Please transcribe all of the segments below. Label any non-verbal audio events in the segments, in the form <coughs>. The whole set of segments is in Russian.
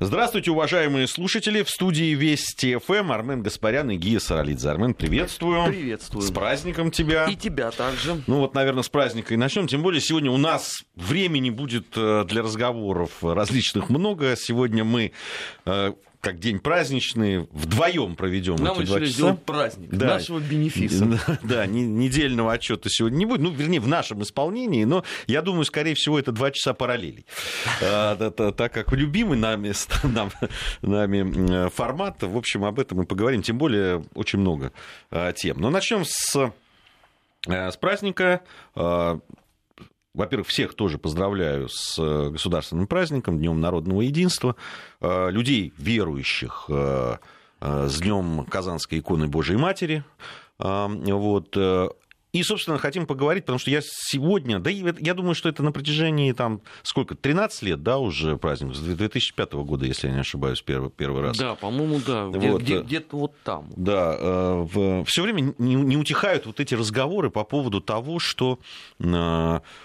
Здравствуйте, уважаемые слушатели. В студии Вести ФМ Армен Гаспарян и Гия Саралидзе. Армен, приветствую. Приветствую. С праздником тебя. И тебя также. Ну вот, наверное, с праздника и начнем. Тем более сегодня у нас времени будет э, для разговоров различных много. Сегодня мы э, как день праздничный, вдвоем проведем Нам эти два часа. сделать праздник Да. нашего бенефиса. Да, <laughs> да, не- недельного отчета сегодня не будет. Ну, вернее, в нашем исполнении, но я думаю, скорее всего, это два часа параллелей. <laughs> А, Так как любимый нами, <laughs> нами э, формат, в общем, об этом мы поговорим. Тем более, очень много э, тем. Но начнем с, э, с праздника. Во-первых, всех тоже поздравляю с э, государственным праздником, Днем народного единства. Э, Людей верующих э, с Днем Казанской иконы Божией Матери. А, Вот. Э, И, собственно, хотим поговорить, потому что я сегодня, да я думаю, что это на протяжении, там, сколько, 13 лет, да, уже праздник, с 2005 года, если я не ошибаюсь, первый, первый раз. Да, по-моему, да. Где- Вот, где- э, Где-то вот там. Да, все время не, не утихают вот эти разговоры по поводу того, что э,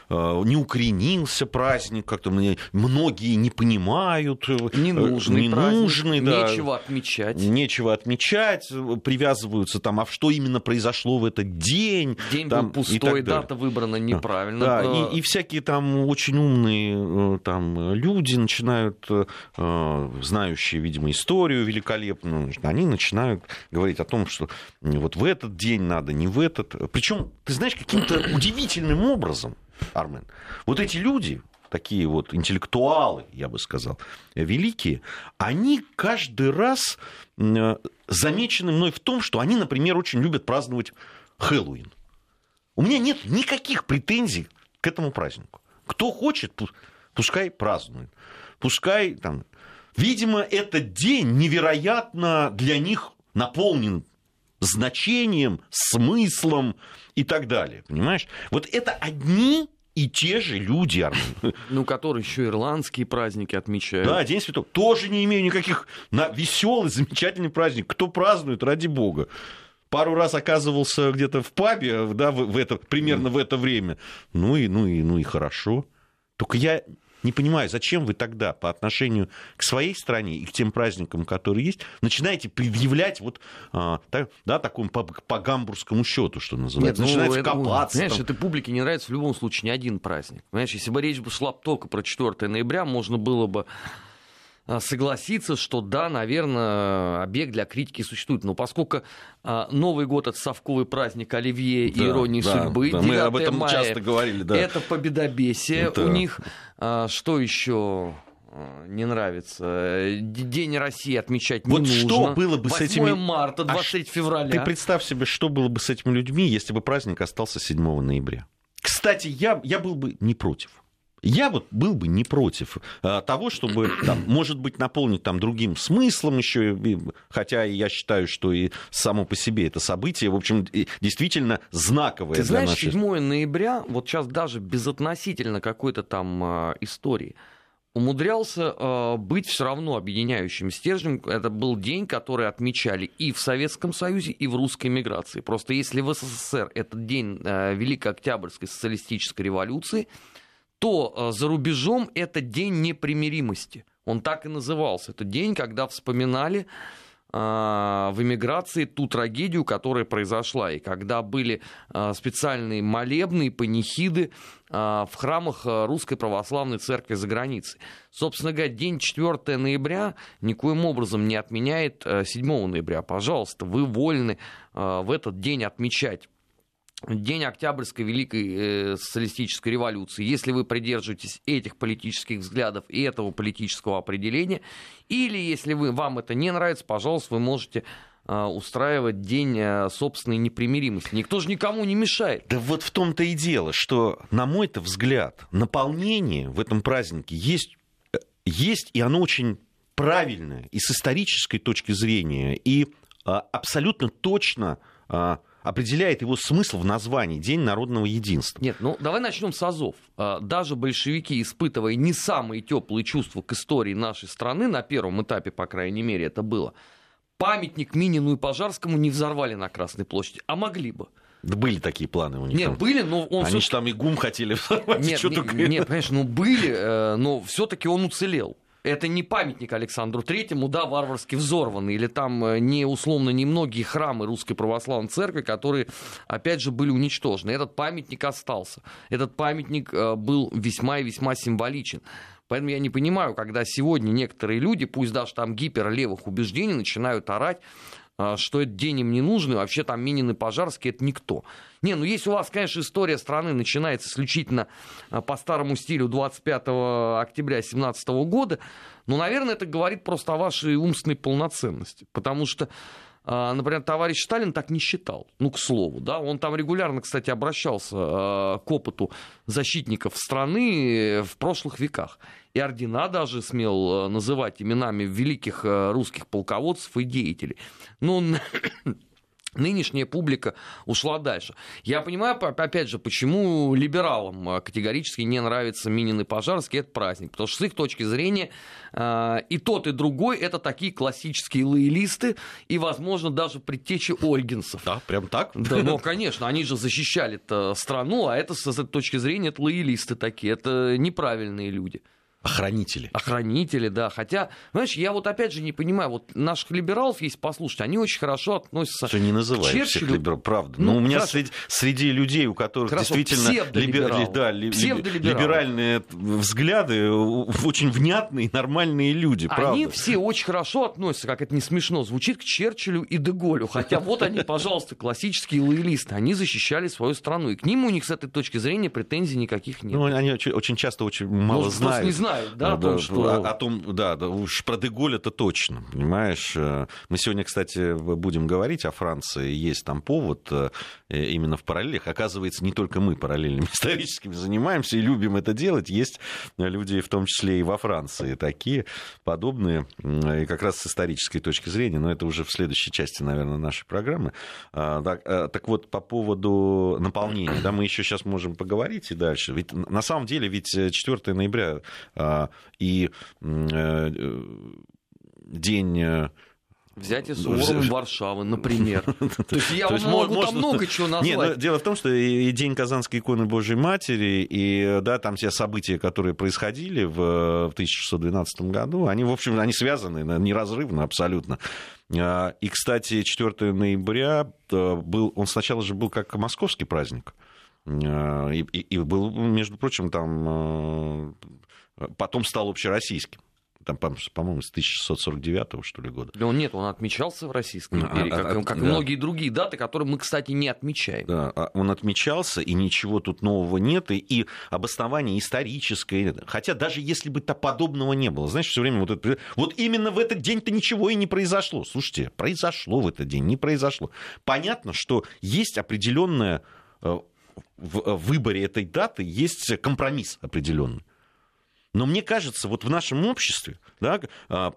э, не укоренился праздник, как-то мне- многие не понимают. э, Ненужный праздник, ненужный, да. нечего отмечать. Нечего отмечать, привязываются там, а что именно произошло в этот день. День там, был пустой, дата выбрана неправильно. Да, Э, и, и всякие там очень умные э, там, люди начинают, э, знающие, видимо, историю великолепную, они начинают говорить о том, что вот в этот день надо, не в этот. Причем, ты знаешь, каким-то <coughs> удивительным образом, Армен, вот эти люди, такие вот интеллектуалы, я бы сказал, великие, они каждый раз э, замечены мной в том, что они, например, очень любят праздновать Хэллоуин. У меня нет никаких претензий к этому празднику. Кто хочет, пу- пускай празднует. Пускай там... Видимо, этот день невероятно для них наполнен значением, смыслом и так далее. Понимаешь? Вот это одни и те же люди. Ну, которые еще ирландские праздники отмечают. Да, День Святого. Тоже не имею никаких... На... Веселый, замечательный праздник. Кто празднует, ради бога. Пару раз оказывался где-то в пабе, да, в, в это, примерно в это время. Ну и, ну, и, ну и хорошо. Только я не понимаю, зачем вы тогда по отношению к своей стране и к тем праздникам, которые есть, начинаете предъявлять вот, а, так- да, такому по, по гамбургскому счету, что называется. ну, Начинаете ну, копаться. Знаешь, там. этой публике не нравится в любом случае ни один праздник. Понимаешь, если бы речь шла только про 4 ноября, можно было бы согласиться, что да, наверное, объект для критики существует. Но поскольку а, Новый год это совковый праздник Оливье и Да, иронии да, судьбы, да, мы 9 об этом мая часто говорили, да. это победобесие Это- у них. А, что еще не нравится? День России отмечать Вот не что нужно. было бы с 8 этими- марта, А 23 февраля. Ты представь себе, что было бы с этими людьми, если бы праздник остался 7 ноября. Кстати, я, я был бы не против. Я вот был бы не против а, того, чтобы, <clears throat> там, может быть, наполнить там другим смыслом еще, хотя я считаю, что и само по себе это событие, в общем, действительно знаковое Ты знаешь, нашей 7 ноября, вот сейчас даже безотносительно какой-то там а, истории, умудрялся а, быть все равно объединяющим стержнем. Это был день, который отмечали и в Советском Союзе, и в русской миграции. Просто если в СССР этот день Великой Октябрьской социалистической революции, то а, за рубежом это день непримиримости. Он так и назывался. Это день, когда вспоминали а, в эмиграции ту трагедию, которая произошла, и когда были а, специальные молебны и панихиды в храмах Русской Православной Церкви за границей. Собственно говоря, день 4 ноября никоим образом не отменяет а, 7 ноября. Пожалуйста, вы вольны в этот день отмечать День Октябрьской Великой э, Социалистической Революции, если вы придерживаетесь этих политических взглядов и этого политического определения, или если вы, вам это не нравится, пожалуйста, вы можете э, устраивать день э, собственной непримиримости. Никто же никому не мешает. Да вот в том-то и дело, что, на мой-то взгляд, наполнение в этом празднике есть, э, есть и оно очень правильное и с исторической точки зрения, и а, абсолютно точно а, определяет его смысл в названии День народного единства. Нет, ну давай начнем с азов. А, Даже большевики, испытывая не самые теплые чувства к истории нашей страны, на первом этапе, по крайней мере, это было, памятник Минину и Пожарскому не взорвали на Красной площади, а могли бы. Да были такие планы у них. Нет, там. были, но он Они же там и ГУМ хотели <laughs> взорвать, Нет, не- нет, понимаешь, ну были, э, но все-таки он уцелел. Это не памятник Александру Третьему, да, варварски взорванный, или там э, не условно немногие храмы Русской Православной Церкви, которые, опять же, были уничтожены. Этот памятник остался. Этот памятник э, был весьма и весьма символичен. Поэтому я не понимаю, когда сегодня некоторые люди, пусть даже там гиперлевых убеждений, начинают орать, что этот день им не нужен, и вообще там Минин и Пожарский это никто. Не, ну если у вас, конечно, история страны начинается исключительно а, по старому стилю 25 октября 2017 года, ну, наверное, это говорит просто о вашей умственной полноценности. Потому что а, Например, товарищ Сталин так не считал. Ну, к слову, да, он там регулярно, кстати, обращался а, к опыту защитников страны в прошлых веках. И ордена даже смел называть именами великих русских полководцев и деятелей. Ну, нынешняя публика ушла дальше. Я понимаю, опять же, почему либералам а, категорически не нравится Минин и Пожарский этот праздник. Потому что с их точки зрения а, и тот, и другой это такие классические лоялисты и, возможно, даже предтечи Ольгинцев. Да, прям так? Да, ну, конечно, они же защищали страну, а это с этой точки зрения это лоялисты такие, это неправильные люди. Охранители. Охранители, да. Хотя, знаешь, я вот опять же не понимаю, вот наших либералов есть послушать, они очень хорошо относятся Что не называют к Черчиллю. всех либералов, правда. Ну, ну у меня среди, среди людей, у которых хорошо, действительно либер, да, либеральные взгляды, очень внятные, нормальные люди, правда. Они все очень хорошо относятся, как это не смешно звучит, к Черчиллю и Деголю. Хотя вот они, пожалуйста, классические лоялисты. Они защищали свою страну. И к ним у них с этой точки зрения претензий никаких нет. Ну, они очень, очень часто очень мало Может, знают. не знают знают, да, о том, что... О, о том, да, да, уж про Деголь это точно, понимаешь. Э, мы сегодня, кстати, будем говорить о Франции, есть там повод э, именно в параллелях. Оказывается, не только мы параллельными <laughs> историческими занимаемся и любим это делать, есть люди, в том числе и во Франции, такие подобные, и как раз с исторической точки зрения, но это уже в следующей части, наверное, нашей программы. А, так, э, так вот, по поводу наполнения, да, мы еще сейчас можем поговорить и дальше. Ведь на самом деле, ведь 4 ноября и э, день э, Взятие Суворовым Вз... Варшавы, например. <laughs> То есть я могу там много чего назвать. Дело в том, что и День Казанской иконы Божьей Матери, и да, там все события, которые происходили в 1612 году, они, в общем, они связаны неразрывно абсолютно. А, и, кстати, 4 ноября э, был, он сначала же был как московский праздник. И, и, и был, между прочим, там потом стал общероссийским там, по-моему, с 1649 что ли, года. Но нет, он отмечался в Российской а, империи, а, как, а, как да. многие другие даты, которые мы, кстати, не отмечаем. Да, а он отмечался, и ничего тут нового нет, и, и обоснование историческое. Хотя даже если бы то подобного не было, знаешь, все время вот это... Вот именно в этот день-то ничего и не произошло. Слушайте, произошло в этот день, не произошло. Понятно, что есть определенная э, в выборе этой даты есть компромисс определенный. Но мне кажется, вот в нашем обществе, да, а,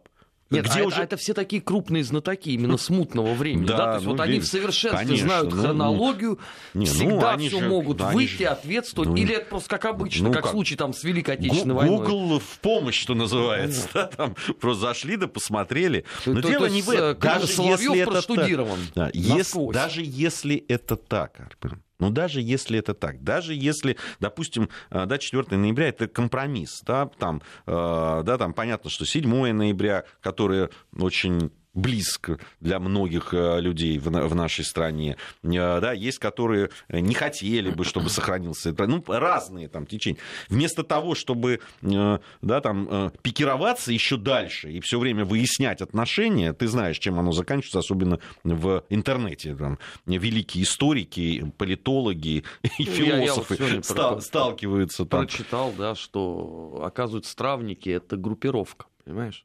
нет, где а уже... это, это все такие крупные знатоки именно смутного времени. Да, да? То есть ну, вот они в совершенстве конечно, знают ну, хронологию, ну, всегда ну, все же, могут да, выйти, же... ответствовать. Ну, или это просто как обычно, ну, как, как в случае там, с Великой Отечественной Гу- войной. Google в помощь, что называется. Да, там просто зашли да посмотрели. Но то, дело то не в этом. Даже если это так, да, если, даже если это так, Арпер, но даже если это так, даже если, допустим, э, да, 4 ноября это компромисс, да, там, э, да, там понятно, что 7 ноября, которое очень близко для многих э, людей в, нашей стране. Э, да, есть, которые не хотели бы, чтобы сохранился. Ну, разные там течения. Вместо того, чтобы э, да, там, пикироваться еще дальше и все время выяснять отношения, ты знаешь, чем оно заканчивается, особенно в интернете. Там, великие историки, политологи и философы я, я вот ста- сталкиваются. Там. Прочитал, да, что, оказывается, травники — это группировка, понимаешь?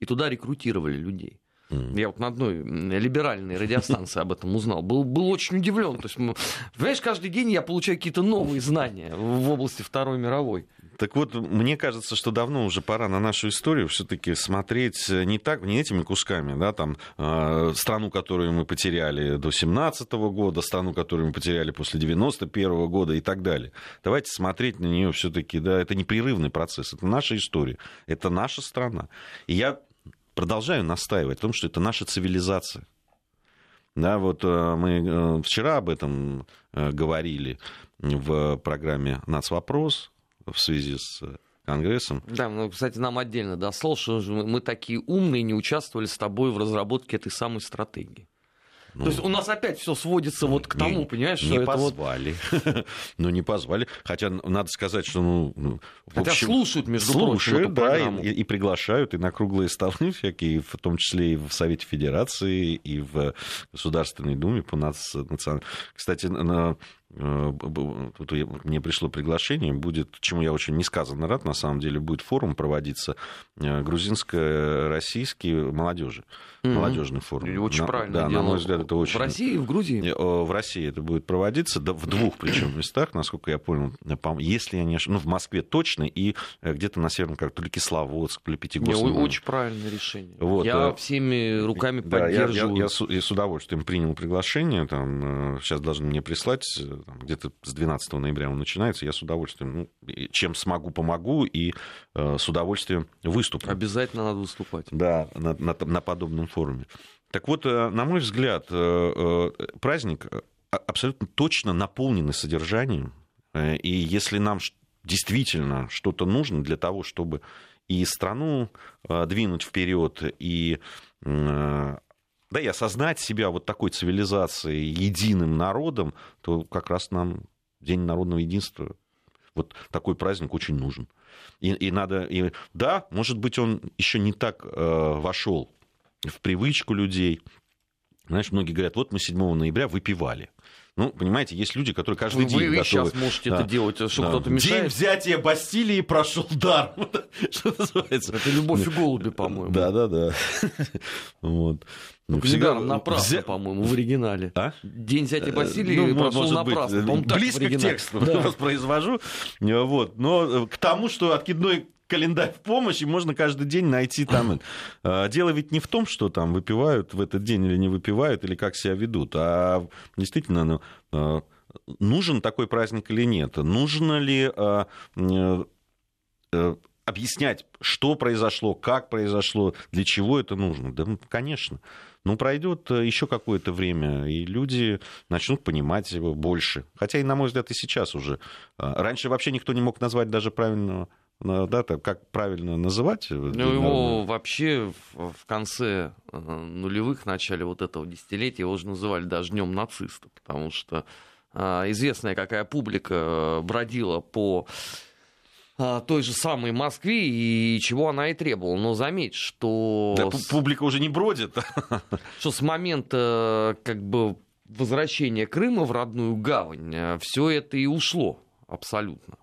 И туда рекрутировали людей. Mm. Я вот на одной либеральной радиостанции об этом узнал. Был, был очень удивлен. То есть, понимаешь, каждый день я получаю какие-то новые знания в области Второй мировой. Так вот, мне кажется, что давно уже пора на нашу историю все-таки смотреть не так, не этими кусками, да, там, э, страну, которую мы потеряли до 17 года, страну, которую мы потеряли после 91 года и так далее. Давайте смотреть на нее все-таки, да, это непрерывный процесс, это наша история, это наша страна. И я продолжаю настаивать в том, что это наша цивилизация. Да, вот э, мы э, вчера об этом э, говорили в программе «Нацвопрос» в связи с Конгрессом. Да, ну, кстати, нам отдельно дослал, что мы такие умные, не участвовали с тобой в разработке этой самой стратегии. Ну, То есть у нас опять все сводится вот к тому, не, понимаешь, не что позвали. Вот... <laughs> ну, не позвали. Хотя надо сказать, что ну, ну Хотя общем, слушают, между слушают, прочим, да, и, и, и приглашают и на круглые столы всякие, в том числе и в Совете Федерации, и в Государственной Думе по национальному. Кстати, на Э, тут мне пришло приглашение, будет, чему я очень несказанно рад, на самом деле, будет форум проводиться э, грузинско-российский молодежи, mm-hmm. молодежный форум. Очень на, правильно. Да, дело. на мой взгляд, это очень... В России, в Грузии? Э, в России это будет проводиться, да, в двух причем местах, насколько я понял, если я не ошибаюсь, ну, в Москве точно, и где-то на северном, как то ли Кисловодск, то ли Пятигорск. Очень правильное решение. Вот, я всеми руками да, поддерживаю. Я, я, я, я с удовольствием принял приглашение, там, сейчас должны мне прислать где-то с 12 ноября он начинается, я с удовольствием, ну, чем смогу, помогу, и э, с удовольствием выступлю. Обязательно надо выступать. Да, на, на, на подобном форуме. Так вот, э, на мой взгляд, э, праздник абсолютно точно наполненный содержанием, и если нам действительно что-то нужно для того, чтобы и страну двинуть вперед, и да, и осознать себя вот такой цивилизацией, единым народом, то как раз нам День народного единства, вот такой праздник очень нужен. И, и надо, и, да, может быть, он еще не так э, вошел в привычку людей. Знаешь, многие говорят, вот мы 7 ноября выпивали. Ну, понимаете, есть люди, которые каждый вы, день вы готовы... сейчас можете да. это делать, что да. кто-то мешает. День взятия Бастилии прошел дар. <laughs> Что называется? Это «Любовь и голуби», по-моему. Да-да-да. <laughs> Вот. Ну, всегда напрасно, взя... по-моему, в оригинале. А? День взятия Бастилии ну, прошел напрасно. Близко к тексту да. <laughs> воспроизвожу. Вот. Но к тому, что откидной календарь в помощь, и можно каждый день найти там. А, дело ведь не в том, что там выпивают в этот день или не выпивают, или как себя ведут, а действительно ну, а, нужен такой праздник или нет. Нужно ли а, э, объяснять, что произошло, как произошло, для чего это нужно? Да, ну, конечно. Ну, пройдет еще какое-то время, и люди начнут понимать его больше. Хотя и, на мой взгляд, и сейчас уже. Раньше вообще никто не мог назвать даже правильного да, так, как правильно называть? Ну, его вообще в конце э, нулевых, начале вот этого десятилетия его уже называли даже днем нациста, потому что э, известная какая публика э, бродила по той же самой Москве, и чего она и требовала. Но заметь, что... Да, публика уже не бродит. <laughs> Что с момента как бы возвращения Крыма в родную гавань все это и ушло абсолютно.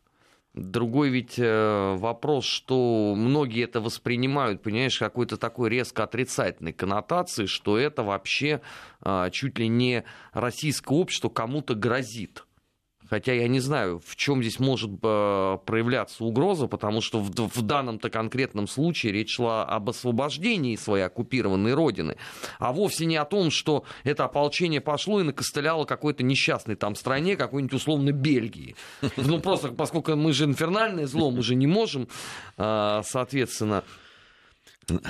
Другой ведь э, вопрос, что многие это воспринимают, понимаешь, какой-то такой резко отрицательной коннотации, что это вообще а, чуть ли не российское общество кому-то грозит. Хотя я не знаю, в чем здесь может э, проявляться угроза, потому что в, в данном-то конкретном случае речь шла об освобождении своей оккупированной родины, а вовсе не о том, что это ополчение пошло и накостыляло какой-то несчастной там стране, какой-нибудь условно Бельгии. Ну просто поскольку мы же инфернальное зло, мы же не можем, э, соответственно,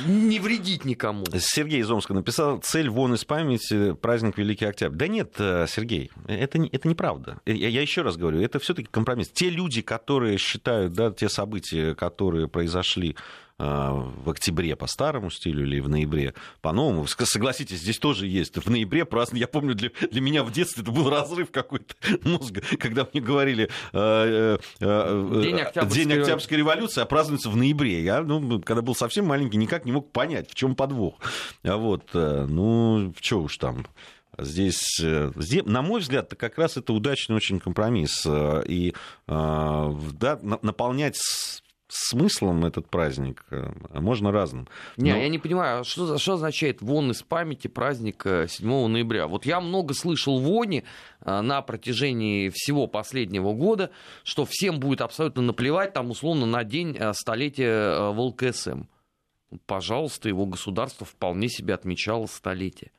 не вредить никому. Сергей из Омска написал, цель вон из памяти праздник Великий Октябрь. Да нет, э, Сергей, это, это неправда. Я, я еще раз говорю, это все-таки компромисс. Те люди, которые считают, да, те события, которые произошли в октябре по старому стилю или в ноябре по новому. Согласитесь, здесь тоже есть. В ноябре праздник, я помню, для, для меня в детстве это был разрыв какой-то <laughs> мозга, когда мне говорили э, э, День, Октябрьской... День Октябрьской революции, а празднуется в ноябре. Я, ну, когда был совсем маленький, никак не мог понять, в чем подвох. А вот, э, ну, что уж там. Здесь, здесь, на мой взгляд, как раз это удачный очень компромисс. И да, наполнять смыслом этот праздник э, можно разным. Не, Но... я не понимаю, а что, что означает вон из памяти праздник 7 ноября? Вот я много слышал вони э, на протяжении всего последнего года, что всем будет абсолютно наплевать там условно на день э, столетия ВЛКСМ. Пожалуйста, его государство вполне себе отмечало столетие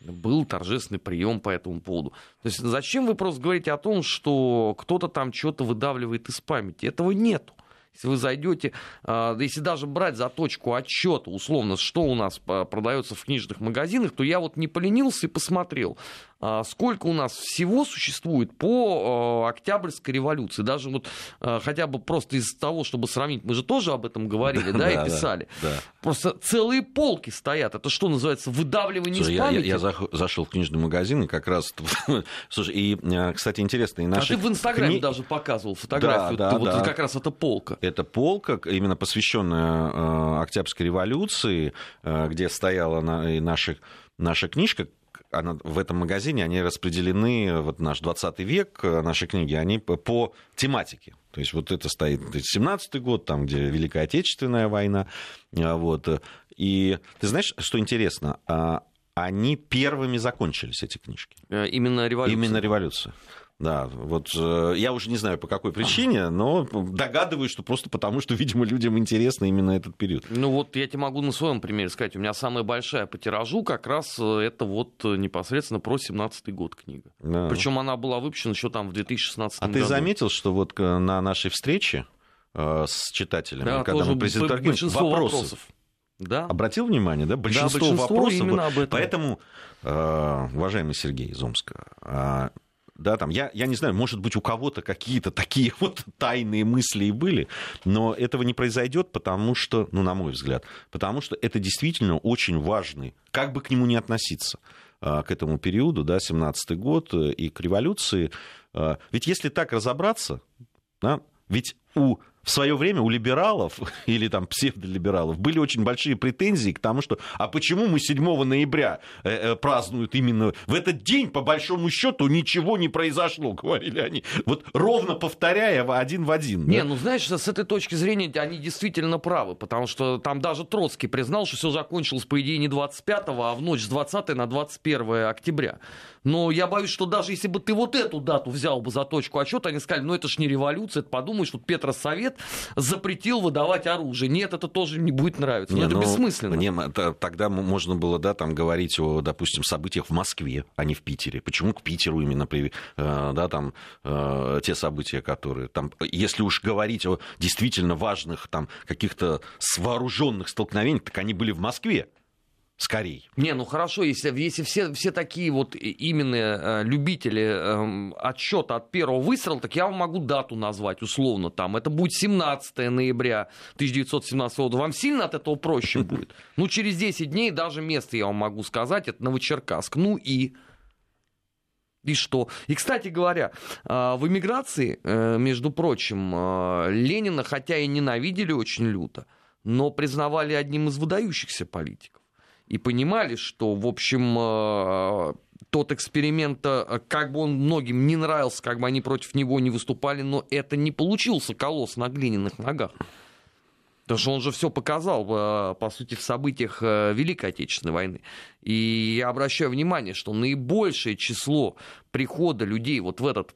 был торжественный прием по этому поводу. То есть зачем вы просто говорите о том, что кто-то там что-то выдавливает из памяти? Этого нету. Если вы зайдете, а, если даже брать за точку отчета, условно, что у нас продается в книжных магазинах, то я вот не поленился и посмотрел. А, сколько у нас всего существует по а, Октябрьской революции. Даже вот а, хотя бы просто из того, чтобы сравнить, мы же тоже об этом говорили, <laughs> да, и писали. Просто целые полки стоят. Это что называется выдавливание из памяти? Я зашел в книжный магазин и как раз... <laughs> Слушай, и, кстати, интересно, и наши... А ты в Инстаграме даже показывал фотографию. Вот как раз это полка. Это полка, именно посвященная Октябрьской революции, где стояла наша, наша книжка, она, в этом магазине они распределены, вот наш 20 век, э, наши книги, они по тематике. То есть вот это стоит 17-й год, там, где Великая Отечественная война. А, вот. И ты знаешь, что интересно? А, они первыми закончились, эти книжки. Э, именно революция. Именно революция. Да, вот э, я уже не знаю по какой причине, но догадываюсь, что просто потому, что, видимо, людям интересно именно этот период. Ну вот я тебе могу на своем примере сказать. У меня самая большая по тиражу как раз э, это вот э, непосредственно про 17-й год книга. Да. Причем она была выпущена еще там в 2016 а году. А ты заметил, что вот на нашей встрече с читателями, да, когда мы презентовали большинство вопросы, вопросов. Да. Обратил внимание, да? Большинство, да, большинство вопросов. Именно об этом. Поэтому, уважаемый Сергей из Омска, а, да, там, я, я не знаю, может быть, у кого-то какие-то такие <laughs> вот тайные мысли и были, но этого не произойдет, потому что, ну, на мой взгляд, потому что это действительно очень важный, как бы к нему ни относиться, а, к этому периоду, да, 17-й год э, и к революции. А, ведь если так разобраться, да, ведь у в свое время у либералов <laughs> или там псевдолибералов были очень большие претензии к тому, что а почему мы 7 ноября э, э, празднуют именно в этот день, по большому счету, ничего не произошло, говорили они. Вот ровно повторяя один в один. Не, да? ну знаешь, с этой точки зрения они действительно правы, потому что там даже Троцкий признал, что все закончилось, по идее, не 25, а в ночь с 20 на 21 октября. Но я боюсь, что даже если бы ты вот эту дату взял бы за точку отчета, они сказали, ну это ж не революция, это подумаешь, вот Петросовет запретил выдавать оружие. Нет, это тоже не будет нравиться. Не, это ну, бессмысленно. Не, тогда можно было, да, там говорить о, допустим, событиях в Москве, а не в Питере. Почему к Питеру именно, э, да, там, э, те события, которые там, если уж говорить о действительно важных там каких-то вооруженных столкновениях, так они были в Москве скорее. Не, ну хорошо, если, если все, все такие вот именно э, любители э, отсчета от первого выстрела, так я вам могу дату назвать условно там. Это будет 17 ноября 1917 года. Вам сильно от этого проще будет? <laughs> Ну, через 10 дней даже место я вам могу сказать, это Новочеркасск. Ну и... И что? И, кстати говоря, э, в эмиграции, э, между прочим, э, Ленина, хотя и ненавидели очень люто, но признавали одним из выдающихся политиков и понимали, что, в общем, э, тот эксперимент, э, как бы он многим не нравился, как бы они против него не выступали, но это не получился колосс на глиняных ногах. Потому что он же все показал, э, по сути, в событиях Великой Отечественной войны. И я обращаю внимание, что наибольшее число прихода людей вот в этот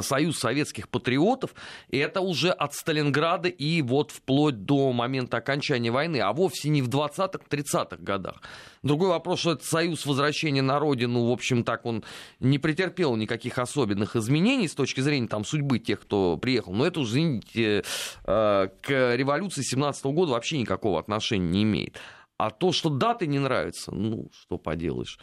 Союз советских патриотов, это уже от Сталинграда и вот вплоть до момента окончания войны, а вовсе не в 20-х, 30-х годах. Другой вопрос, что этот союз возвращения на родину, в общем, так он не претерпел никаких особенных изменений с точки зрения там, судьбы тех, кто приехал. Но это уже, извините, э, к революции 17 -го года вообще никакого отношения не имеет. А то, что даты не нравятся, ну, что поделаешь.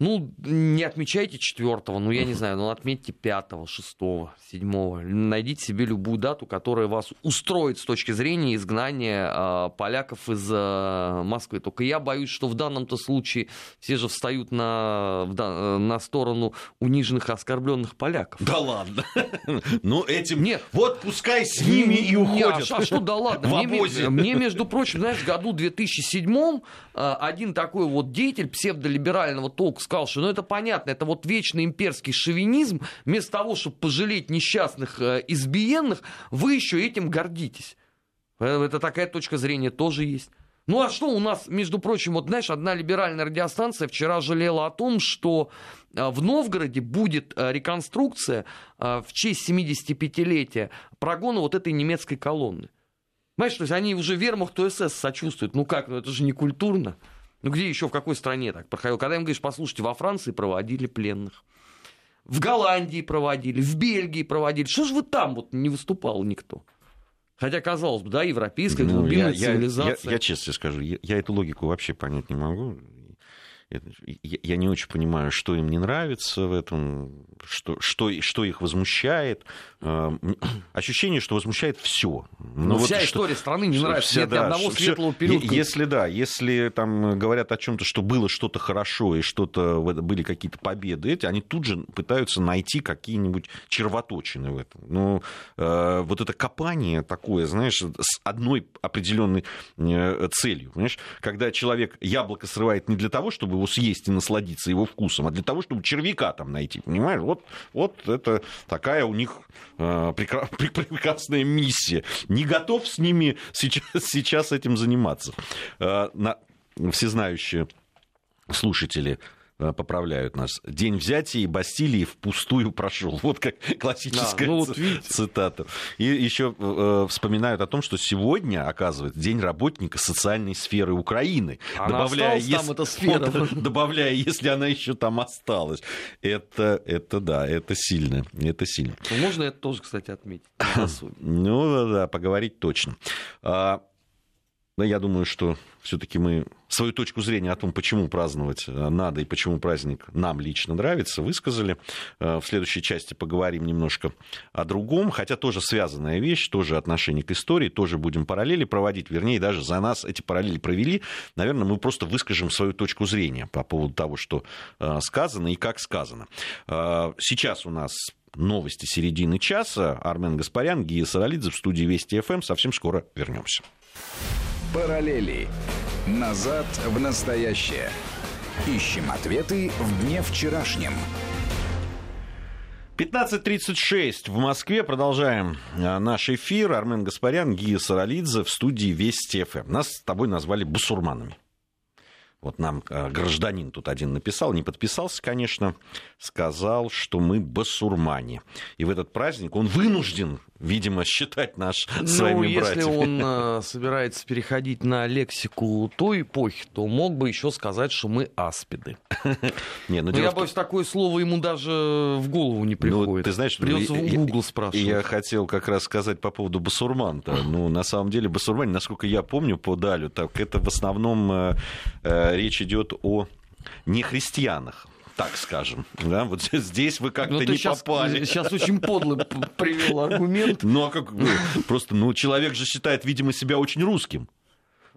Ну, не отмечайте четвертого, ну, я не знаю, ну, отметьте пятого, шестого, седьмого. Найдите себе любую дату, которая вас устроит с точки зрения изгнания э, поляков из э, Москвы. Только я боюсь, что в данном-то случае все же встают на, в, на сторону униженных оскорбленных поляков. Да ладно. <laughs> Ну, этим... Нет. Вот пускай с ними и уходят. А что да ладно? <laughs> Мне, между прочим, знаешь, в году 2007 э, один такой вот деятель псевдолиберального толка сказал, что ну это понятно, это вот вечный имперский шовинизм, вместо того, чтобы пожалеть несчастных э, избиенных, вы еще этим гордитесь. Э, это такая точка зрения тоже есть. Ну а что у нас, между прочим, вот знаешь, одна либеральная радиостанция вчера жалела о том, что э, в Новгороде будет реконструкция в честь 75-летия прогона вот этой немецкой колонны. Понимаешь, то есть они уже вермахту СС сочувствуют. Ну как, ну это же не культурно. Ну где еще, в какой стране так проходило? Когда им говоришь, послушайте, во Франции проводили пленных. В Голландии проводили, в Бельгии проводили. Что же вы там вот не выступал никто? Хотя, казалось бы, да, европейская ну, глубинная я, цивилизация. Я, я, я честно скажу, я, я эту логику вообще понять не могу. Я не очень понимаю, что им не нравится в этом, что, что, что их возмущает. Э, <clears throat> ощущение, что возмущает все. Ну, вот вся что, история страны не нравится. Вся, Нет да, ни одного все, светлого периода. Если да, если там говорят о чем-то, что было что-то хорошо и что-то были какие-то победы, эти, они тут же пытаются найти какие-нибудь червоточины в этом. Ну, э, вот это копание такое, знаешь, с одной определенной э, целью. Понимаешь? Когда человек яблоко срывает не для того, чтобы его съесть и насладиться его вкусом, а для того, чтобы червяка там найти, понимаешь? Вот, вот это такая у них э, <laughs> прекрасная миссия. Не готов с ними сейчас, <laughs> сейчас этим заниматься. Э, на, всезнающие слушатели поправляют нас. День взятия Бастилии впустую прошел. Вот как классическая да, ну, вот цитата. И еще э, вспоминают о том, что сегодня, оказывается, День работника социальной сферы Украины. Она добавляя, если, там эта сфера. Вот, <laughs> добавляя, если она еще там осталась. Это, это да, это сильно. Это сильно. Ну, можно это тоже, кстати, отметить. <laughs> ну да, да, поговорить точно. Да, я думаю, что все-таки мы свою точку зрения о том, почему праздновать э, надо и почему праздник нам лично нравится, высказали. Э, в следующей части поговорим немножко о другом, хотя тоже связанная вещь, тоже отношение к истории, тоже будем параллели проводить, вернее, даже за нас эти параллели провели. Наверное, мы просто выскажем свою точку зрения по поводу того, что э, сказано и как сказано. Сейчас у нас новости середины часа. Армен Гаспарян, Гия Саралидзе в студии Вести ФМ. Совсем скоро вернемся. Параллели. Назад в настоящее. Ищем ответы в дне вчерашнем. 15.36 в Москве. Продолжаем а, наш эфир. Армен Гаспарян, Гия Саралидзе в студии Вести ФМ. Нас с тобой назвали бусурманами. Вот нам а, гражданин тут один написал, не подписался, конечно, сказал, что мы басурмане. И в этот праздник он вынужден видимо, считать наш ну, своими если братьями. он э, <laughs> собирается переходить на лексику той эпохи, то мог бы еще сказать, что мы аспиды. Не, ну, но я боюсь, такое слово ему даже в голову не ну, приходит. Ну, ты знаешь, Придется в Google спрашивать. Я хотел как раз сказать по поводу басурман-то. Ну, на самом деле, басурмане, насколько я помню по Далю, так это в основном э, э, речь идет о нехристианах так скажем. Да? Вот <laughs> здесь вы как-то ну, не сейчас, попали. <laughs> Сейчас очень подло привел аргумент. Ну, а как? Ну, просто, ну, человек же считает, видимо, себя очень русским.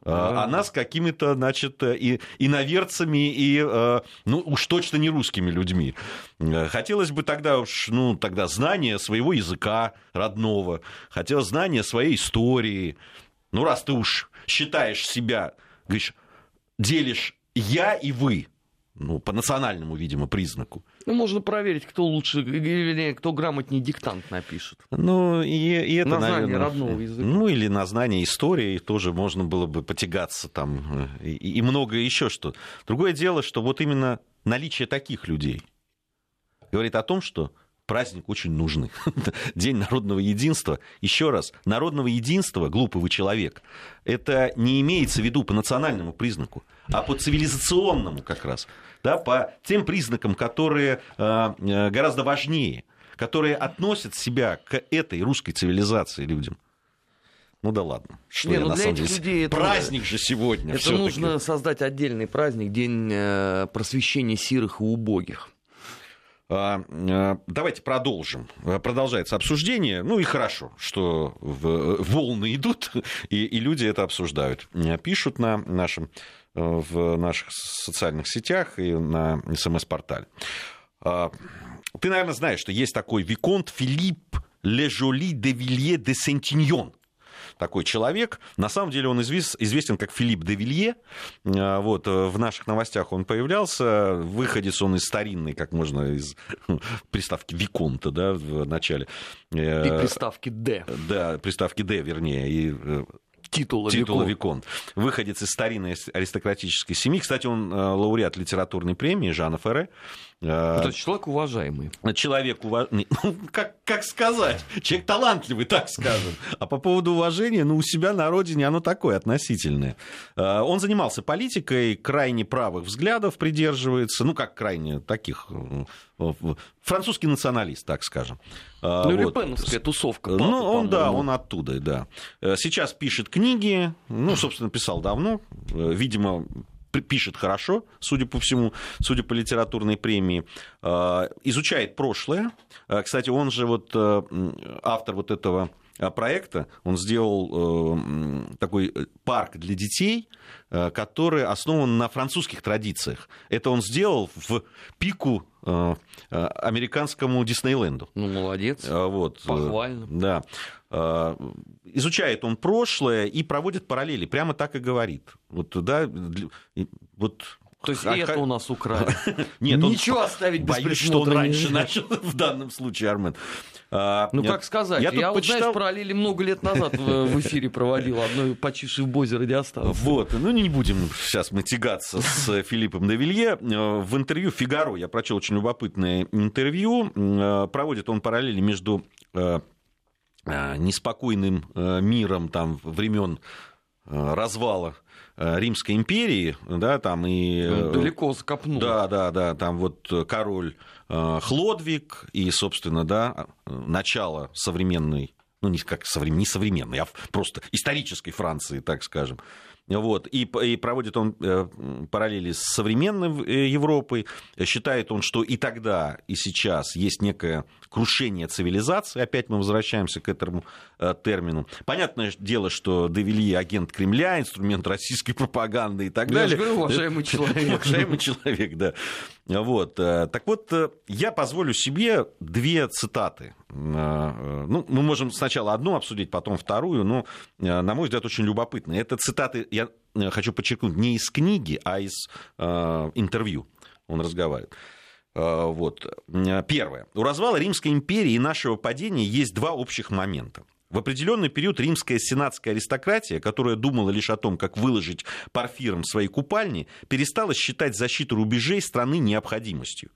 А, а нас какими-то, значит, и иноверцами, и, э, ну, уж точно не русскими людьми. Хотелось бы тогда уж, ну, тогда знания своего языка родного, хотелось знания своей истории. Ну, раз ты уж считаешь себя, говоришь, делишь я и вы, ну, по национальному, видимо, признаку. Ну, можно проверить, кто лучше, или кто грамотнее диктант напишет. Ну, и, и это, на знание наверное, родного языка. Ну, или на знание истории тоже можно было бы потягаться там, и, и многое еще что. Другое дело, что вот именно наличие таких людей говорит о том, что праздник очень нужный. <laughs> День народного единства. Еще раз, народного единства, глупый вы человек, это не имеется в виду по национальному признаку, а по цивилизационному как раз. Да, по тем признакам, которые э, э гораздо важнее, которые относят себя к этой русской цивилизации людям. Ну да ладно. Что Не, я, ну на самом деле... людей праздник это, же сегодня. Это нужно создать отдельный праздник, день э, просвещения сирых и убогих. А, а, давайте продолжим. Продолжается обсуждение. Ну и хорошо, что волны идут, <laughs> и, и люди это обсуждают. Пишут на нашем, в наших социальных сетях и на СМС-портале. А, ты, наверное, знаешь, что есть такой Виконт Филипп Лежоли де Вилье де Сентиньон такой человек. На самом деле он известен как Филипп де Вилье. А, вот, э, в наших новостях он появлялся. Выходец он из старинной, как можно, из <laughs> приставки Виконта, да, в начале. Э, и приставки Д. Да, приставки Д, вернее. И э, титула, титула Виконт. Выходец из старинной аристократической семьи. Кстати, он лауреат литературной премии Жана Ферре. Ну, человек уважаемый. Человек уважаемый. <laughs> Ну, как, как сказать? Человек талантливый, так скажем. А по поводу уважения, ну, у себя на родине оно такое относительное. А, он занимался политикой, крайне правых взглядов придерживается, ну, как крайне таких французский националист, так скажем. Ну, вот. Лепеновская тусовка. Папа, ну, он, да, он оттуда, да. Сейчас пишет книги, ну, собственно, писал давно, видимо, пишет хорошо, судя по всему, судя по литературной премии, изучает прошлое. Кстати, он же вот автор вот этого проекта, он сделал такой парк для детей, который основан на французских традициях. Это он сделал в пику американскому Диснейленду. Ну, молодец. Вот. Похвально. Да. Изучает он прошлое и проводит параллели. Прямо так и говорит. Вот, да, вот то есть а, это у нас украли. <laughs> Нет, Ничего он, оставить без боюсь, что он раньше начал в данном случае, Армен. А, ну, как сказать, я, я вот, почитал... знаешь, параллели много лет назад в, в эфире проводил, <laughs> одной почившей в Бозе радиостанции. Вот, ну не будем сейчас мы тягаться с Филиппом Давилье. В интервью «Фигаро» я прочел очень любопытное интервью. Проводит он параллели между э, э, неспокойным э, миром там времен развала Э, Римской империи, да, там и... Э, далеко закопнул. Да, да, да, там вот король э, Хлодвиг и, собственно, да, начало современной ну, не как современ... не современной, а просто исторической Франции, так скажем. Вот. И, и проводит он э, параллели с современной э, Европой. Считает он, что и тогда, и сейчас есть некое крушение цивилизации. Опять мы возвращаемся к этому э, термину. Понятное дело, что Девильи агент Кремля, инструмент российской <laughs> пропаганды и так ну, Я далее. Я говорю, уважаемый <laughs> человек. Уважаемый человек, да. Вот. Так вот, я позволю себе две цитаты. Ну, мы можем сначала одну обсудить, потом вторую, но, на мой взгляд, очень любопытно. Это цитаты я э, хочу подчеркнуть, не из книги, а из э, интервью он разговаривает. Э, вот. Первое. У развала Римской империи и нашего падения есть два общих момента. В определенный период римская сенатская аристократия, которая думала лишь о том, как выложить парфиром свои купальни, перестала считать защиту рубежей страны необходимостью.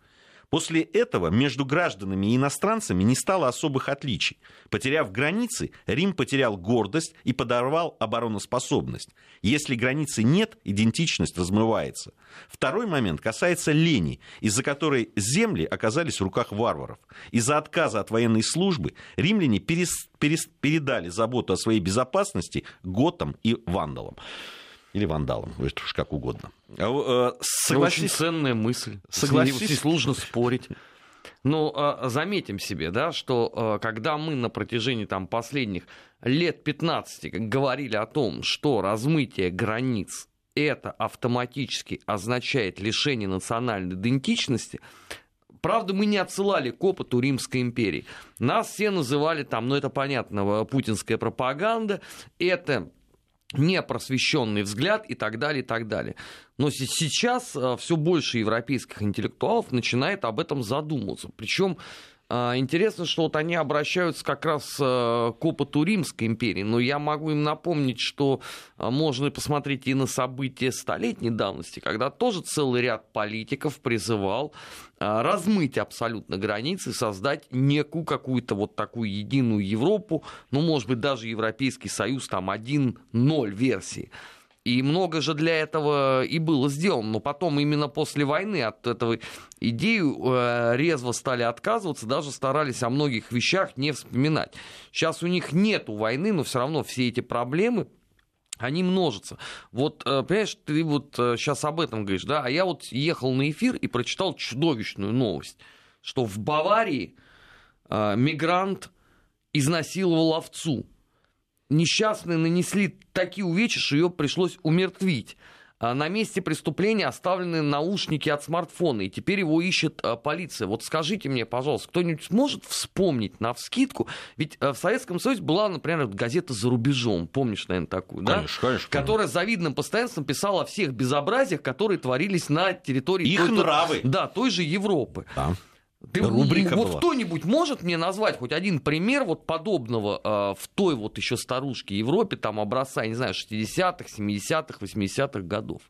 После этого между гражданами и иностранцами не стало особых отличий. Потеряв границы, Рим потерял гордость и подорвал обороноспособность. Если границы нет, идентичность размывается. Второй момент касается лени, из-за которой земли оказались в руках варваров. Из-за отказа от военной службы римляне перес, перес, передали заботу о своей безопасности готам и вандалам. Или вандалом, это уж как угодно. А, э, согласись... Очень ценная мысль. Согласись. Не сложно спорить. Но а, заметим себе, да, что а, когда мы на протяжении там, последних лет 15 говорили о том, что размытие границ это автоматически означает лишение национальной идентичности, Правда, мы не отсылали к опыту Римской империи. Нас все называли там, ну это понятно, путинская пропаганда, это непросвещенный взгляд и так далее, и так далее. Но сейчас э, все больше европейских интеллектуалов начинает об этом задумываться. Причем интересно, что вот они обращаются как раз э, к опыту Римской империи, но я могу им напомнить, что э, можно посмотреть и на события столетней давности, когда тоже целый ряд политиков призывал э, размыть абсолютно границы, создать некую какую-то вот такую единую Европу, ну, может быть, даже Европейский Союз, там, 1.0 версии. И много же для этого и было сделано. Но потом именно после войны от этого идеи э, резво стали отказываться, даже старались о многих вещах не вспоминать. Сейчас у них нет войны, но все равно все эти проблемы, они множатся. Вот, э, понимаешь, ты вот сейчас э, об этом говоришь, да, а я вот ехал на эфир и прочитал чудовищную новость, что в Баварии мигрант изнасиловал овцу несчастные нанесли такие увечья, что ее пришлось умертвить. А на месте преступления оставлены наушники от смартфона, и теперь его ищет а, полиция. Вот скажите мне, пожалуйста, кто-нибудь сможет вспомнить на вскидку? Ведь а, в Советском Союзе была, например, газета «За рубежом», помнишь, наверное, такую, да? Конечно, конечно. Которая с завидным постоянством писала о всех безобразиях, которые творились на территории... Их той, нравы. Да, той же Европы. Да. Ты, Рубрика вот была. кто-нибудь может мне назвать хоть один пример вот подобного э, в той вот еще старушке Европе, там образца, я не знаю, 60-х, 70-х, 80-х годов?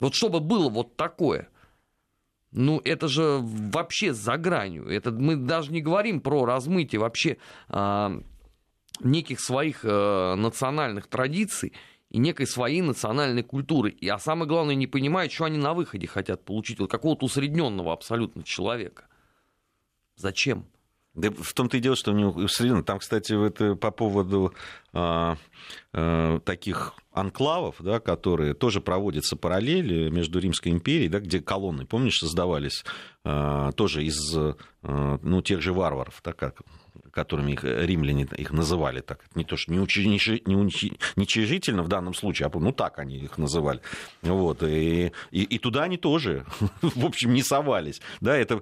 Вот чтобы было вот такое. Ну, это же вообще за гранью. Это мы даже не говорим про размытие вообще э, неких своих э, национальных традиций и некой своей национальной культуры. И, а самое главное, не понимают, что они на выходе хотят получить. Вот какого-то усредненного абсолютно человека. Зачем? Да в том-то и дело, что у него среди... Там, кстати, это по поводу а, а, таких анклавов, да, которые тоже проводятся параллели между Римской империей, да, где колонны, помнишь, создавались а, тоже из а, ну, тех же варваров, так как которыми их, римляне их называли так. Не то, что не, уничижительно в данном случае, а ну так они их называли. Вот, и, и, и туда они тоже, <laughs> в общем, не совались. Да, это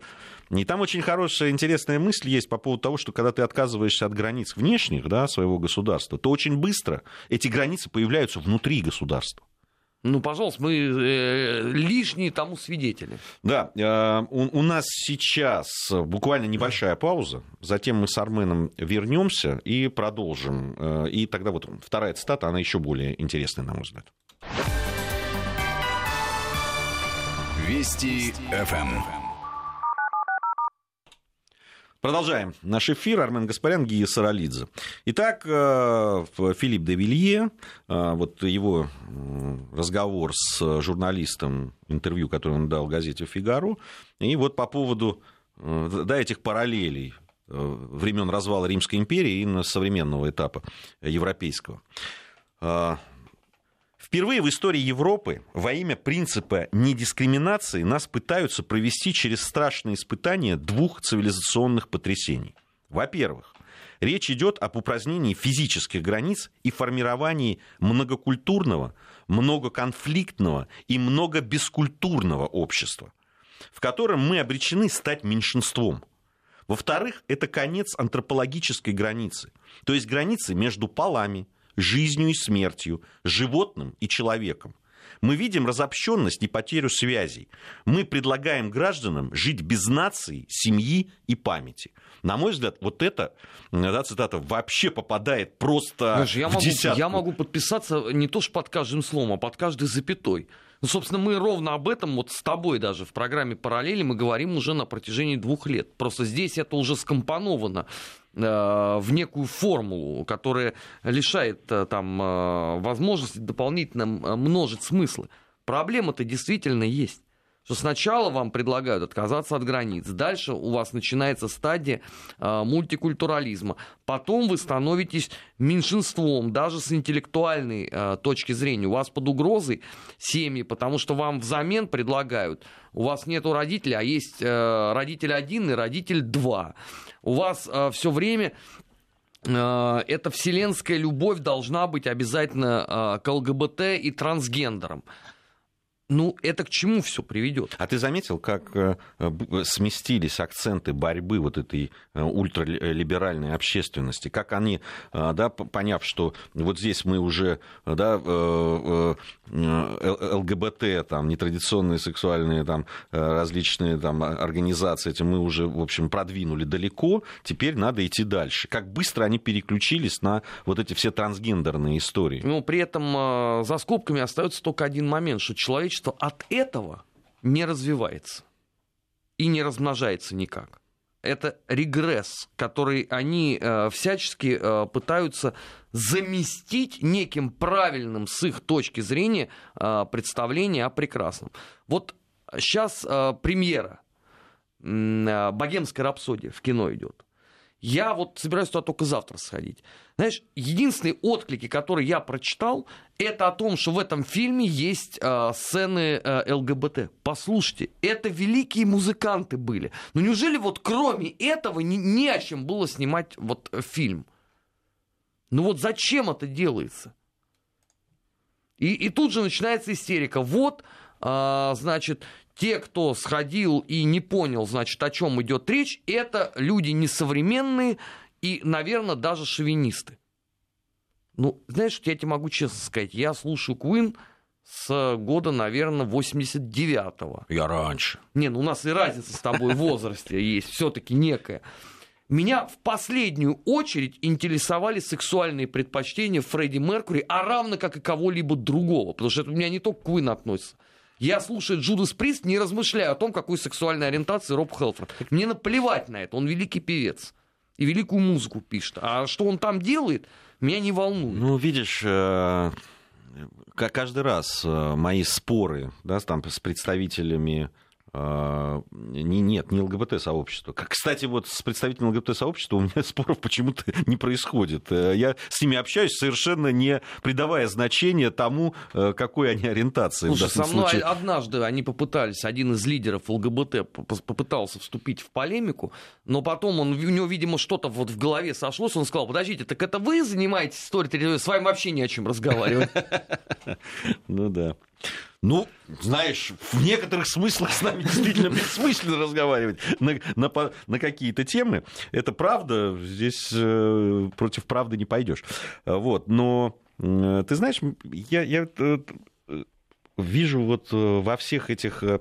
и там очень хорошая, интересная мысль есть по поводу того, что когда ты отказываешься от границ внешних да, своего государства, то очень быстро эти границы появляются внутри государства. Ну, пожалуйста, мы э, лишние тому свидетели. Да, э, у, у нас сейчас буквально небольшая пауза, затем мы с Арменом вернемся и продолжим. Э, и тогда вот вторая цитата, она еще более интересная, на мой взгляд. Вести ФМ. Продолжаем наш эфир. Армен Гаспарян, Гия Саралидзе. Итак, э, Филипп де Вилье, э, вот его разговор с журналистом, интервью, которое он дал газете «Фигаро», и вот по поводу э, да, этих параллелей времен развала Римской империи и современного этапа европейского. Впервые в истории Европы во имя принципа недискриминации нас пытаются провести через страшные испытания двух цивилизационных потрясений. Во-первых, речь идет об упразднении физических границ и формировании многокультурного, многоконфликтного и многобескультурного общества, в котором мы обречены стать меньшинством. Во-вторых, это конец антропологической границы, то есть границы между полами, жизнью и смертью, животным и человеком. Мы видим разобщенность и потерю связей. Мы предлагаем гражданам жить без нации, семьи и памяти. На мой взгляд, вот это, да, цитата, вообще попадает просто Знаешь, я в могу, десятку. Я могу подписаться не то что под каждым словом, а под каждой запятой. Ну, собственно, мы ровно об этом, вот с тобой даже в программе «Параллели» мы говорим уже на протяжении двух лет. Просто здесь это уже скомпоновано э, в некую формулу, которая лишает э, там э, возможности дополнительно множить смыслы. Проблема-то действительно есть что сначала вам предлагают отказаться от границ, дальше у вас начинается стадия э, мультикультурализма, потом вы становитесь меньшинством, даже с интеллектуальной э, точки зрения. У вас под угрозой семьи, потому что вам взамен предлагают, у вас нету родителей, а есть э, родитель один и родитель два. У вас э, все время эта вселенская любовь должна быть обязательно к ЛГБТ и трансгендерам. Ну, это к чему все приведет? А ты заметил, как э, сместились акценты борьбы вот этой э, ультралиберальной общественности? Как они, э, да, поняв, что вот здесь мы уже, да, ЛГБТ, там, нетрадиционные сексуальные, там, различные там организации, эти мы уже, в общем, продвинули далеко, теперь надо идти дальше. Как быстро они переключились на вот эти все трансгендерные истории? Ну, при этом за скобками остается только один момент, что человек человечество от этого не развивается и не размножается никак. Это регресс, который они э, всячески э, пытаются заместить неким правильным с их точки зрения э, представление о прекрасном. Вот сейчас э, премьера э, «Богемская рапсодия» в кино идет. Я вот собираюсь туда только завтра сходить. Знаешь, единственные отклики, которые я прочитал, это о том, что в этом фильме есть э, сцены э, ЛГБТ. Послушайте, это великие музыканты были. Но неужели вот кроме этого не, не о чем было снимать вот фильм? Ну вот зачем это делается? И, и тут же начинается истерика. Вот, э, значит, те, кто сходил и не понял, значит, о чем идет речь, это люди несовременные и, наверное, даже шовинисты. Ну, знаешь, я тебе могу честно сказать, я слушаю Queen с года, наверное, 89-го. Я раньше. Не, ну у нас и разница с тобой в возрасте есть, все-таки некая. Меня в последнюю очередь интересовали сексуальные предпочтения Фредди Меркури, а равно как и кого-либо другого, потому что это у меня не только к Queen относится. Я, слушаю Джудас Прист, не размышляю о том, какой сексуальной ориентации Роб Хелфорд. Мне наплевать на это, он великий певец. И великую музыку пишет. А что он там делает, меня не волнует. Ну, видишь, э, каждый раз э, мои споры да, там, с представителями не, нет, не ЛГБТ-сообщество. Кстати, вот с представителями ЛГБТ-сообщества у меня <laughs> споров почему-то не происходит. Э, я с ними общаюсь, совершенно не придавая значения тому, э, какой они ориентации. Слушай, со мной случае. однажды они попытались, один из лидеров ЛГБТ попытался вступить в полемику, но потом он, у него, видимо, что-то вот в голове сошлось, он сказал, подождите, так это вы занимаетесь историей, с вами вообще не о чем разговаривать. <laughs> Ну да. Ну, знаешь, в некоторых смыслах с нами действительно бессмысленно разговаривать на, на, на какие-то темы. Это правда, здесь э, против правды не пойдешь. Вот, но э, ты знаешь, я, я э, вижу вот э, во всех этих э,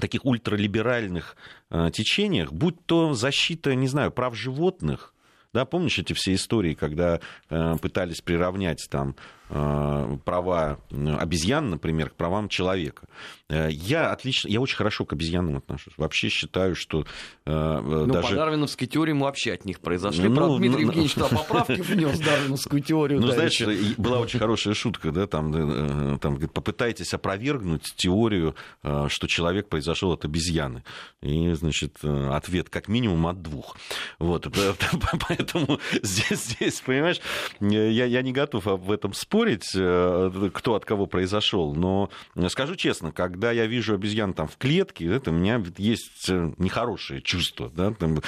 таких ультралиберальных э, течениях, будь то защита, не знаю, прав животных, да, помнишь эти все истории, когда э, пытались приравнять там права обезьян, например, к правам человека. Э, я отлично, я очень хорошо к обезьянам отношусь. Вообще считаю, что э, ну, даже... по дарвиновской теории мы вообще от них произошли. Ну, Правда, Дмитрий ну, Евгеньевич <laughs> туда поправки внес дарвиновскую теорию. Ну, да, знаешь, еще. была очень хорошая шутка, да, там, там попытайтесь опровергнуть теорию, что человек произошел от обезьяны. И, значит, ответ как минимум от двух. Вот, <laughs> поэтому <laughs> здесь, здесь понимаешь, я, я не готов в этом спорить спорить, э, кто от кого произошел, но скажу честно, когда я вижу обезьян там в клетке, это у меня есть э, нехорошее чувство, да, там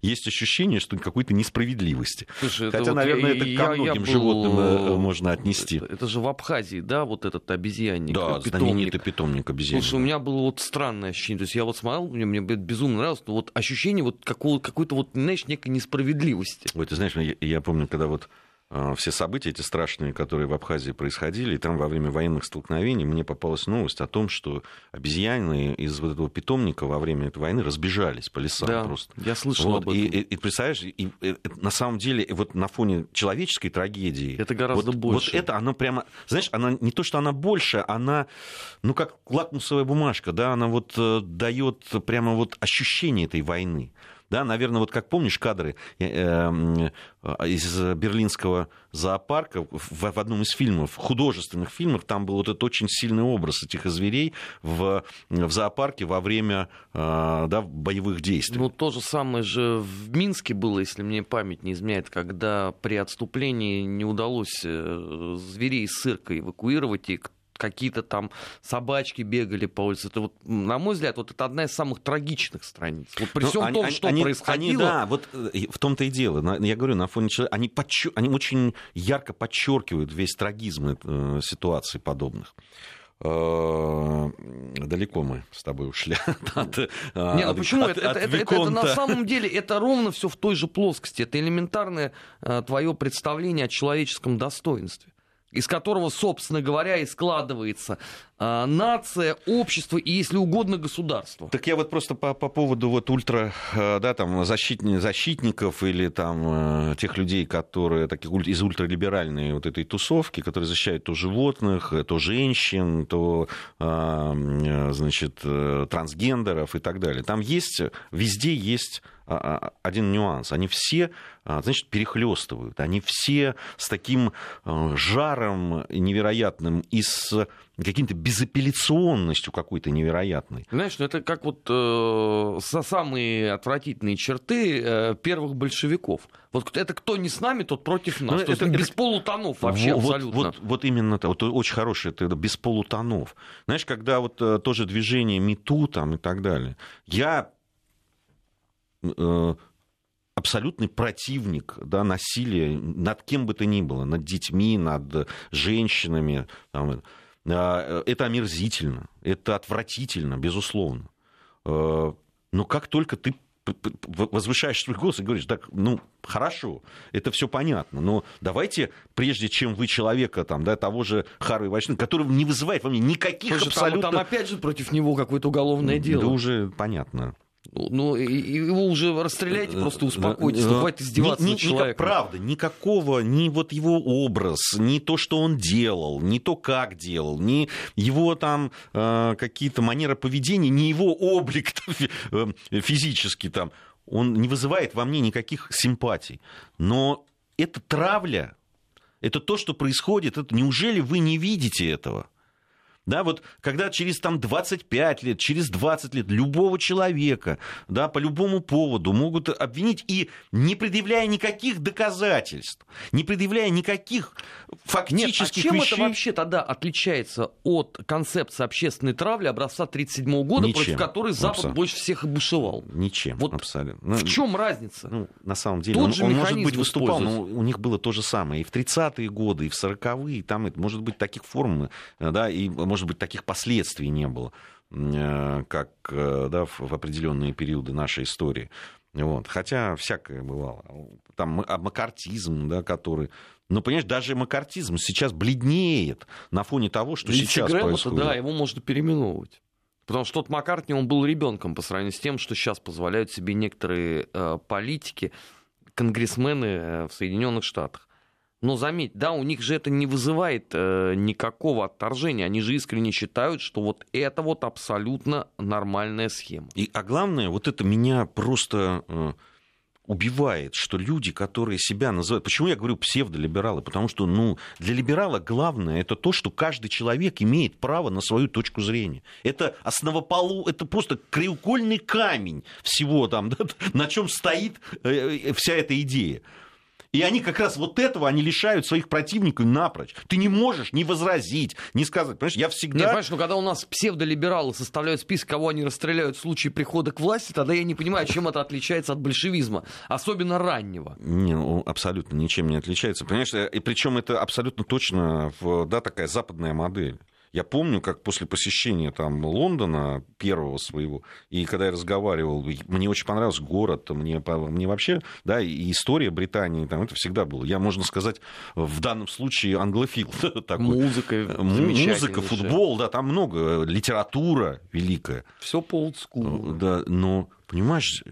есть ощущение, что какой-то несправедливости. Слушай, Хотя, вот наверное, я, это ко многим я был... животным э, можно отнести. Это, это же в Абхазии, да, вот этот обезьянник, да, питомник. знаменитый питомник обезьян. Слушай, у меня было вот странное ощущение, то есть я вот смотрел, мне, мне безумно нравилось, но вот ощущение вот какого, какой-то вот, знаешь, некой несправедливости. Ой, ты знаешь, я, я помню, когда вот все события эти страшные, которые в Абхазии происходили, и там во время военных столкновений мне попалась новость о том, что обезьяны из вот этого питомника во время этой войны разбежались по лесам да, просто. Я слышал вот, об этом. И, и, и представляешь, и, и, на самом деле вот на фоне человеческой трагедии... Это гораздо вот, больше. Вот это, оно прямо... Знаешь, она не то, что она больше, она, ну, как лакмусовая бумажка, да, она вот э, дает прямо вот ощущение этой войны. Да, наверное, вот как помнишь кадры э, э, из берлинского зоопарка в одном из фильмов, художественных фильмов, там был вот этот очень сильный образ этих зверей в, в зоопарке во время э, да, боевых действий. Ну, то же самое же в Минске было, если мне память не изменяет, когда при отступлении не удалось зверей из цирка эвакуировать, и какие-то там собачки бегали по улице. Это вот, на мой взгляд, вот это одна из самых трагичных страниц. Вот при ну, всем они, том, что они, происходило. Они, да, вот э, в том-то и дело. Я говорю, на фоне человека, они, подчер... они очень ярко подчеркивают весь трагизм э, ситуаций подобных э, далеко мы с тобой ушли <laughs> от, Не, ну почему? От, это, от это, это, это на самом деле это ровно все в той же плоскости. Это элементарное твое представление о человеческом достоинстве из которого, собственно говоря, и складывается э, нация, общество и, если угодно, государство. Так я вот просто по, по поводу вот ультра, э, да, там, защитни, защитников или там э, тех людей, которые таких из ультралиберальной вот этой тусовки, которые защищают то животных, то женщин, то, э, значит, э, трансгендеров и так далее. Там есть, везде есть а, а, один нюанс. Они все, а, значит, перехлестывают. Они все с таким жаром невероятным и с каким-то безапелляционностью какой-то невероятной. Знаешь, ну это как вот э, самые отвратительные черты э, первых большевиков. Вот это кто не с нами, тот против нас. Ну, То это, есть без полутонов вообще вот, абсолютно. Вот, вот именно это. Вот очень хорошее, это без полутонов. Знаешь, когда вот э, тоже движение МИТУ там и так далее. Я абсолютный противник да, насилия над кем бы то ни было, над детьми, над женщинами. Там, э, это омерзительно, это отвратительно, безусловно. Э, но как только ты возвышаешь свой голос и говоришь, так, ну, хорошо, это все понятно, но давайте, прежде чем вы человека, там, да, того же Харви Вайшина, который не вызывает во мне никаких Слушай, абсолютно... Там, там опять же против него какое-то уголовное дело. Да уже понятно. Ну, его уже расстреляйте, просто успокойтесь, ну, хватит издеваться ни, над человеком. Правда, никакого, ни вот его образ, ни то, что он делал, ни то, как делал, ни его там э, какие-то манеры поведения, ни его облик э, физический там, он не вызывает во мне никаких симпатий. Но это травля, это то, что происходит, это, неужели вы не видите этого? Да, вот когда через там 25 лет, через 20 лет любого человека, да, по любому поводу могут обвинить и не предъявляя никаких доказательств, не предъявляя никаких фактических Нет, а чем вещей. это вообще тогда отличается от концепции общественной травли образца 1937 года, Ничем. против которой Запад Абсолютно. больше всех и бушевал? Ничем, Вот абсолютно. В чем разница? Ну, на самом деле, Тот он, же он, может быть, выступал, но у них было то же самое. И в 30-е годы, и в 40-е, там, это, может быть, таких форм, э, да, и, может быть, таких последствий не было, э, как э, да, в определенные периоды нашей истории. Вот. Хотя всякое бывало. Там макартизм, да, который... Ну, понимаешь, даже макартизм сейчас бледнеет на фоне того, что Линдси сейчас Грэма-то, происходит. да, его можно переименовывать. Потому что тот Маккартни, он был ребенком по сравнению с тем, что сейчас позволяют себе некоторые э, политики, конгрессмены э, в Соединенных Штатах. Но заметь, да, у них же это не вызывает э, никакого отторжения. Они же искренне считают, что вот это вот абсолютно нормальная схема. И, а главное, вот это меня просто э, убивает, что люди, которые себя называют... Почему я говорю псевдолибералы? Потому что, ну, для либерала главное это то, что каждый человек имеет право на свою точку зрения. Это основополу... Это просто краеугольный камень всего там, <laughs> да, на чем стоит э, э, вся эта идея. И они как раз вот этого, они лишают своих противников напрочь. Ты не можешь не возразить, не сказать. Понимаешь, я всегда... Нет, понимаешь, ну когда у нас псевдолибералы составляют список, кого они расстреляют в случае прихода к власти, тогда я не понимаю, чем это отличается от большевизма, особенно раннего. Не, ну, абсолютно ничем не отличается. Понимаешь, и причем это абсолютно точно в, да, такая западная модель. Я помню, как после посещения там Лондона первого своего, и когда я разговаривал, мне очень понравился город, мне, мне вообще, да, и история Британии, там это всегда было. Я, можно сказать, в данном случае англофил <laughs> такой. Музыка, Музыка, футбол, да, там много, литература великая. Все по олдскулу. Да, но, понимаешь,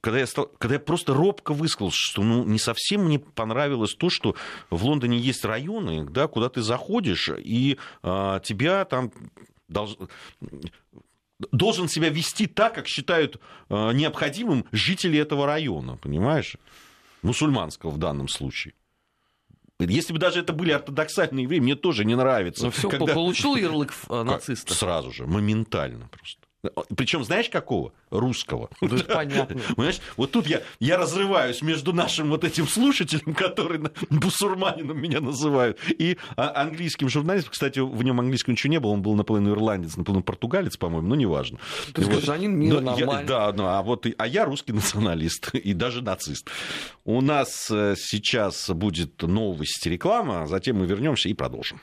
когда я, стал, когда я просто робко высказал, что ну, не совсем мне понравилось то, что в Лондоне есть районы, да, куда ты заходишь, и а, тебя там долж... должен себя вести так, как считают а, необходимым жители этого района, понимаешь? Мусульманского в данном случае. Если бы даже это были ортодоксальные евреи, мне тоже не нравится. Ну все, когда- получил <laughs> ярлык нациста. Сразу же, моментально просто. Причем, знаешь, какого? Русского. Ну, это понятно. <laughs> Понимаешь, вот тут я, я разрываюсь между нашим вот этим слушателем, который бусурманином меня называют, и а, английским журналистом. Кстати, в нем английского ничего не было, он был наполовину ирландец, наполовину португалец, по-моему, но неважно. Есть Вот. гражданин мира Но я- да, ну, а вот а я русский националист <laughs> и даже нацист. У нас э, сейчас будет новость реклама, а затем мы вернемся и продолжим.